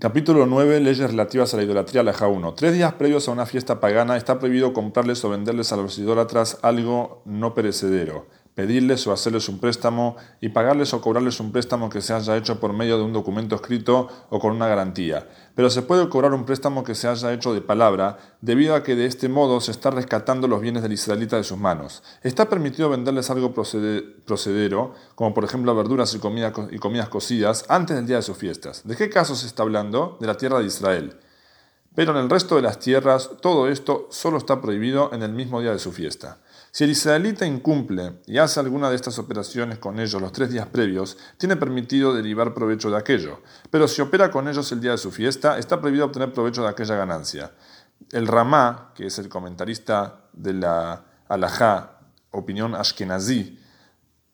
Capítulo 9. Leyes relativas a la idolatría, la 1. Tres días previos a una fiesta pagana está prohibido comprarles o venderles a los idólatras algo no perecedero pedirles o hacerles un préstamo y pagarles o cobrarles un préstamo que se haya hecho por medio de un documento escrito o con una garantía. Pero se puede cobrar un préstamo que se haya hecho de palabra, debido a que de este modo se está rescatando los bienes del israelita de sus manos. Está permitido venderles algo procedero, como por ejemplo verduras y, y comidas cocidas, antes del día de sus fiestas. ¿De qué caso se está hablando? De la tierra de Israel. Pero en el resto de las tierras todo esto solo está prohibido en el mismo día de su fiesta. Si el israelita incumple y hace alguna de estas operaciones con ellos los tres días previos, tiene permitido derivar provecho de aquello. Pero si opera con ellos el día de su fiesta, está prohibido obtener provecho de aquella ganancia. El Ramá, que es el comentarista de la Alajá, opinión ashkenazí,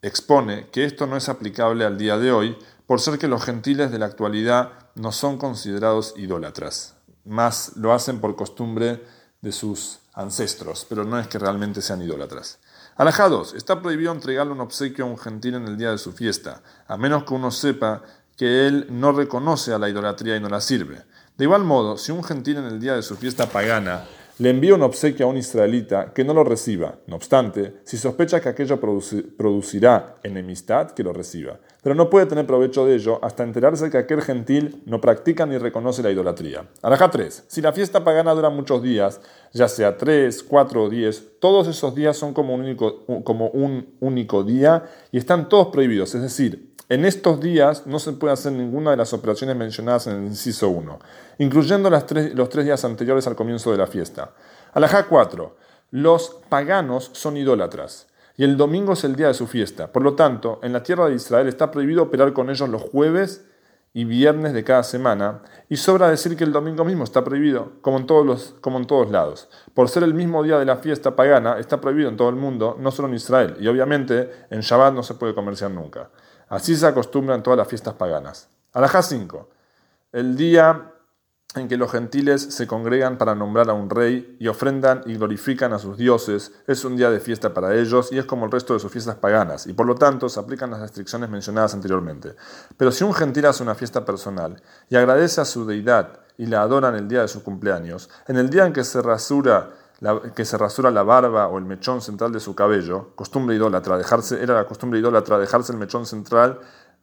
expone que esto no es aplicable al día de hoy por ser que los gentiles de la actualidad no son considerados idólatras, más lo hacen por costumbre de sus ancestros, pero no es que realmente sean idólatras. Alajá 2. Está prohibido entregarle un obsequio a un gentil en el día de su fiesta, a menos que uno sepa que él no reconoce a la idolatría y no la sirve. De igual modo, si un gentil en el día de su fiesta pagana le envía un obsequio a un israelita que no lo reciba. No obstante, si sospecha que aquello producirá enemistad, que lo reciba. Pero no puede tener provecho de ello hasta enterarse que aquel gentil no practica ni reconoce la idolatría. Alajá 3. Si la fiesta pagana dura muchos días, ya sea 3, 4 o 10, todos esos días son como un único, como un único día y están todos prohibidos. Es decir, en estos días no se puede hacer ninguna de las operaciones mencionadas en el inciso 1, incluyendo los tres días anteriores al comienzo de la fiesta. Alajá 4. Los paganos son idólatras y el domingo es el día de su fiesta. Por lo tanto, en la tierra de Israel está prohibido operar con ellos los jueves y viernes de cada semana, y sobra decir que el domingo mismo está prohibido, como en, todos los, como en todos lados. Por ser el mismo día de la fiesta pagana, está prohibido en todo el mundo, no solo en Israel, y obviamente en Shabbat no se puede comerciar nunca. Así se acostumbran todas las fiestas paganas. Alajá 5. El día en que los gentiles se congregan para nombrar a un rey y ofrendan y glorifican a sus dioses, es un día de fiesta para ellos y es como el resto de sus fiestas paganas, y por lo tanto se aplican las restricciones mencionadas anteriormente. Pero si un gentil hace una fiesta personal y agradece a su deidad y la adora en el día de su cumpleaños, en el día en que se rasura que se rasura la barba o el mechón central de su cabello, costumbre idólatra, dejarse, era la costumbre idólatra dejarse el mechón central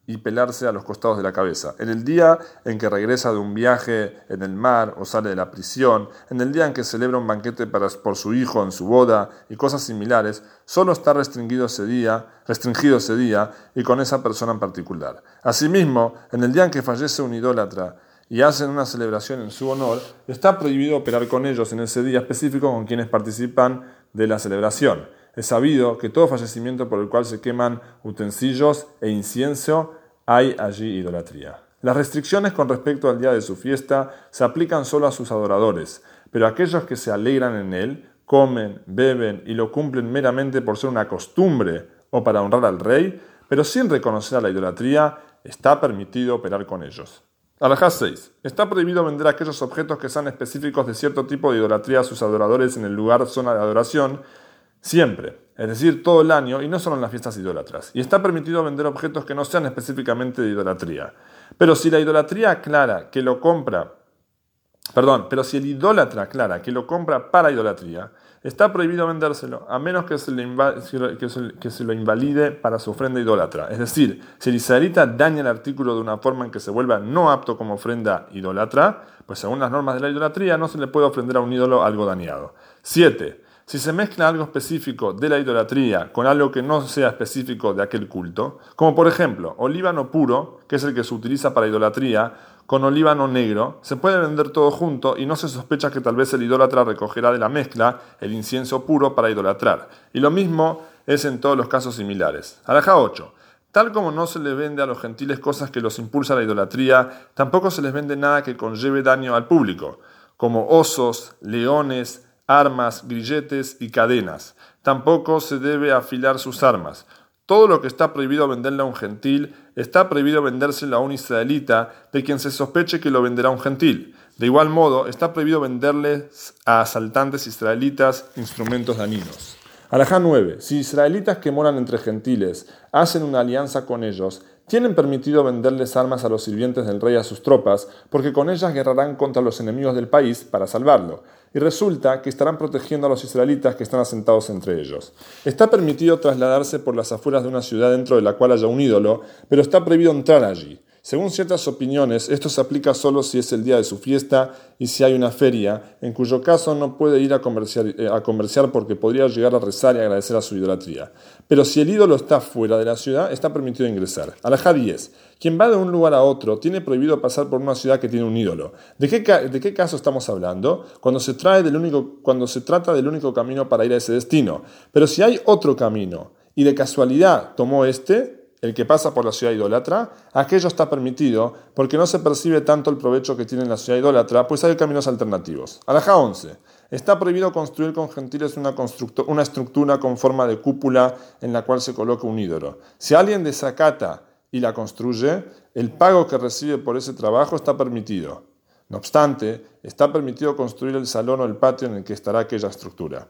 y pelarse a los costados de la cabeza. En el día en que regresa de un viaje en el mar o sale de la prisión, en el día en que celebra un banquete para, por su hijo en su boda y cosas similares, solo está restringido ese día, restringido ese día y con esa persona en particular. Asimismo, en el día en que fallece un idólatra, y hacen una celebración en su honor, está prohibido operar con ellos en ese día específico con quienes participan de la celebración. Es sabido que todo fallecimiento por el cual se queman utensilios e incienso, hay allí idolatría. Las restricciones con respecto al día de su fiesta se aplican solo a sus adoradores, pero aquellos que se alegran en él, comen, beben y lo cumplen meramente por ser una costumbre o para honrar al rey, pero sin reconocer a la idolatría, está permitido operar con ellos. Alajá 6. Está prohibido vender aquellos objetos que sean específicos de cierto tipo de idolatría a sus adoradores en el lugar zona de adoración, siempre, es decir, todo el año y no solo en las fiestas idólatras. Y está permitido vender objetos que no sean específicamente de idolatría. Pero si la idolatría aclara que lo compra, perdón, pero si el idólatra aclara que lo compra para idolatría, está prohibido vendérselo, a menos que se, lo invalide para su ofrenda idólatra. Es decir, si el israelita daña el artículo de una forma en que se vuelva no apto como ofrenda idólatra, pues según las normas de la idolatría no se le puede ofrender a un ídolo algo dañado. 7. Si se mezcla algo específico de la idolatría con algo que no sea específico de aquel culto, como por ejemplo olíbano puro, que es el que se utiliza para idolatría, con olíbano negro, se puede vender todo junto y no se sospecha que tal vez el idólatra recogerá de la mezcla el incienso puro para idolatrar. Y lo mismo es en todos los casos similares. Araja 8. Tal como no se le vende a los gentiles cosas que los impulsa a la idolatría, tampoco se les vende nada que conlleve daño al público, como osos, leones, armas, grilletes y cadenas. Tampoco se debe afilar sus armas. Todo lo que está prohibido venderle a un gentil, está prohibido vendérselo a un israelita de quien se sospeche que lo venderá un gentil. De igual modo, está prohibido venderles a asaltantes israelitas instrumentos dañinos. Alajá 9. Si israelitas que moran entre gentiles hacen una alianza con ellos, tienen permitido venderles armas a los sirvientes del rey a sus tropas, porque con ellas guerrarán contra los enemigos del país para salvarlo. Y resulta que estarán protegiendo a los israelitas que están asentados entre ellos. Está permitido trasladarse por las afueras de una ciudad dentro de la cual haya un ídolo, pero está prohibido entrar allí. Según ciertas opiniones, esto se aplica solo si es el día de su fiesta y si hay una feria, en cuyo caso no puede ir a comerciar, eh, porque podría llegar a rezar y agradecer a su idolatría. Pero si el ídolo está fuera de la ciudad, está permitido ingresar. Alajá 10. Quien va de un lugar a otro tiene prohibido pasar por una ciudad que tiene un ídolo. ¿De qué, caso estamos hablando? Cuando se, cuando se trata del único camino para ir a ese destino. Pero si hay otro camino y de casualidad tomó este, el que pasa por la ciudad idólatra, aquello está permitido porque no se percibe tanto el provecho que tiene la ciudad idólatra, pues hay caminos alternativos. Alaja 11. Está prohibido construir con gentiles una, una estructura con forma de cúpula en la cual se coloca un ídolo. Si alguien desacata y la construye, el pago que recibe por ese trabajo está permitido. No obstante, está permitido construir el salón o el patio en el que estará aquella estructura.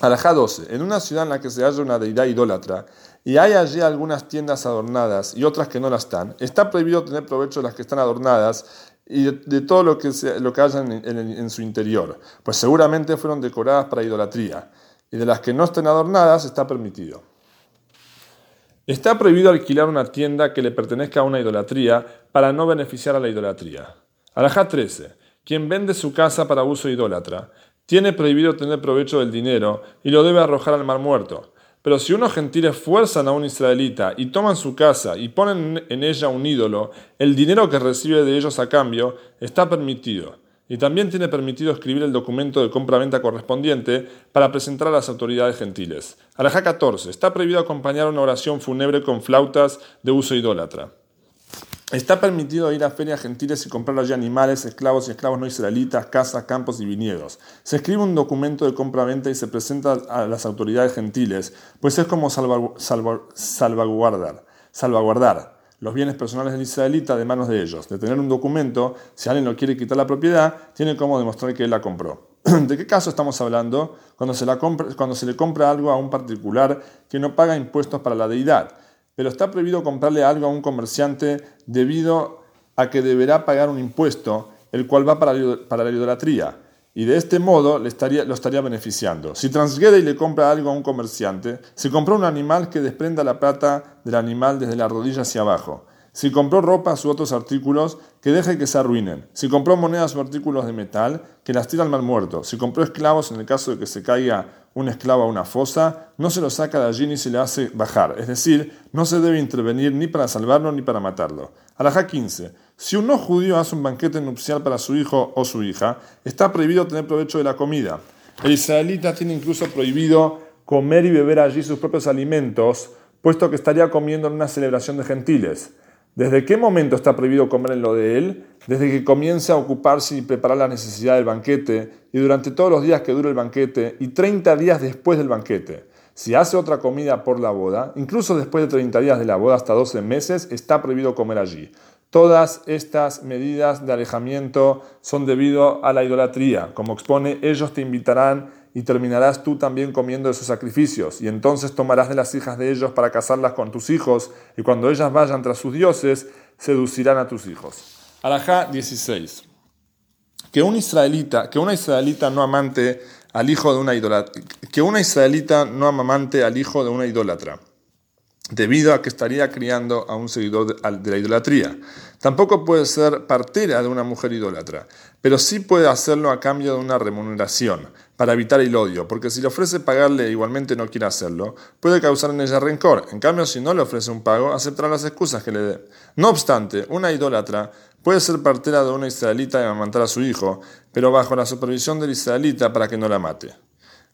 Alajá 12. En una ciudad en la que se halla una deidad idólatra y hay allí algunas tiendas adornadas y otras que no las están, está prohibido tener provecho de las que están adornadas y de, todo lo que, lo que haya en, en, su interior, pues seguramente fueron decoradas para idolatría, y de las que no estén adornadas está permitido. Está prohibido alquilar una tienda que le pertenezca a una idolatría para no beneficiar a la idolatría. Alajá 13. Quien vende su casa para uso idólatra tiene prohibido tener provecho del dinero y lo debe arrojar al mar muerto. Pero si unos gentiles fuerzan a un israelita y toman su casa y ponen en ella un ídolo, el dinero que recibe de ellos a cambio está permitido. Y también tiene permitido escribir el documento de compra-venta correspondiente para presentar a las autoridades gentiles. Alajá 14. Está prohibido acompañar una oración fúnebre con flautas de uso idólatra. Está permitido ir a ferias gentiles y comprar allí animales, esclavos y esclavos no israelitas, casas, campos y viñedos. Se escribe un documento de compra-venta y se presenta a las autoridades gentiles, pues es como salvaguardar, salvaguardar los bienes personales del israelita de manos de ellos. De tener un documento, si alguien no quiere quitar la propiedad, tiene como demostrar que él la compró. ¿De qué caso estamos hablando? Cuando se le compra algo a un particular que no paga impuestos para la deidad pero está prohibido comprarle algo a un comerciante debido a que deberá pagar un impuesto, el cual va para, la idolatría, y de este modo le estaría, lo estaría beneficiando. Si transgrede y le compra algo a un comerciante, se compró un animal que desprenda la plata del animal desde la rodilla hacia abajo. Si compró ropas u otros artículos, que deje que se arruinen. Si compró monedas o artículos de metal, que las tira al mal muerto. Si compró esclavos, en el caso de que se caiga un esclavo a una fosa, no se lo saca de allí ni se le hace bajar. Es decir, no se debe intervenir ni para salvarlo ni para matarlo. Alajá 15. Si un no judío hace un banquete nupcial para su hijo o su hija, está prohibido tener provecho de la comida. El israelita tiene incluso prohibido comer y beber allí sus propios alimentos, puesto que estaría comiendo en una celebración de gentiles. ¿Desde qué momento está prohibido comer en lo de él? Desde que comience a ocuparse y preparar la necesidad del banquete y durante todos los días que dure el banquete y 30 días después del banquete. Si hace otra comida por la boda, incluso después de 30 días de la boda hasta 12 meses, está prohibido comer allí. Todas estas medidas de alejamiento son debido a la idolatría. Como expone, ellos te invitarán y terminarás tú también comiendo de sus sacrificios, y entonces tomarás de las hijas de ellos para casarlas con tus hijos, y cuando ellas vayan tras sus dioses, seducirán a tus hijos. Alajá 16. Que un israelita, que una israelita no amante al hijo de una idólatra, que una israelita no amamante al hijo de una idólatra, debido a que estaría criando a un seguidor de la idolatría. Tampoco puede ser partera de una mujer idólatra, pero sí puede hacerlo a cambio de una remuneración, para evitar el odio, porque si le ofrece pagarle e igualmente no quiere hacerlo, puede causar en ella rencor. En cambio, si no le ofrece un pago, aceptará las excusas que le dé. No obstante, una idólatra puede ser partera de una israelita y amamantar a su hijo, pero bajo la supervisión del israelita para que no la mate.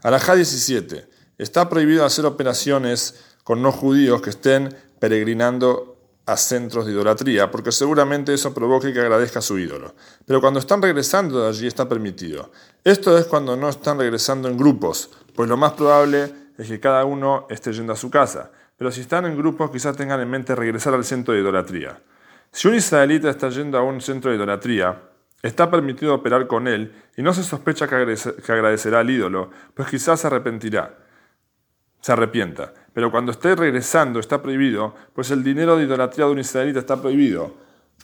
Alajá 17. Está prohibido hacer operaciones con no judíos que estén peregrinando a centros de idolatría, porque seguramente eso provoque que agradezca a su ídolo. Pero cuando están regresando de allí está permitido. Esto es cuando no están regresando en grupos, pues lo más probable es que cada uno esté yendo a su casa. Pero si están en grupos, quizás tengan en mente regresar al centro de idolatría. Si un israelita está yendo a un centro de idolatría, está permitido operar con él y no se sospecha que agradecerá al ídolo, pues quizás se arrepentirá. Se arrepienta. Pero cuando esté regresando está prohibido, pues el dinero de idolatría de un israelita está prohibido.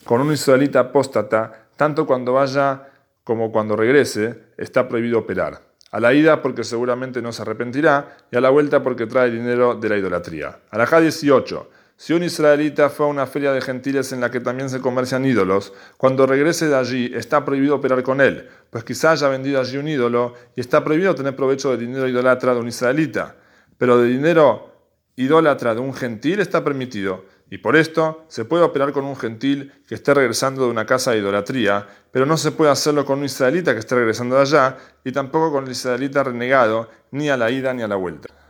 Con un israelita apóstata, tanto cuando vaya como cuando regrese, está prohibido operar. A la ida porque seguramente no se arrepentirá y a la vuelta porque trae dinero de la idolatría. Alajá 18. Si un israelita fue a una feria de gentiles en la que también se comercian ídolos, cuando regrese de allí está prohibido operar con él, pues quizá haya vendido allí un ídolo y está prohibido tener provecho de dinero idolatra de un israelita. Pero de dinero idólatra de un gentil está permitido, y por esto se puede operar con un gentil que esté regresando de una casa de idolatría, pero no se puede hacerlo con un israelita que esté regresando de allá, y tampoco con el israelita renegado, ni a la ida ni a la vuelta.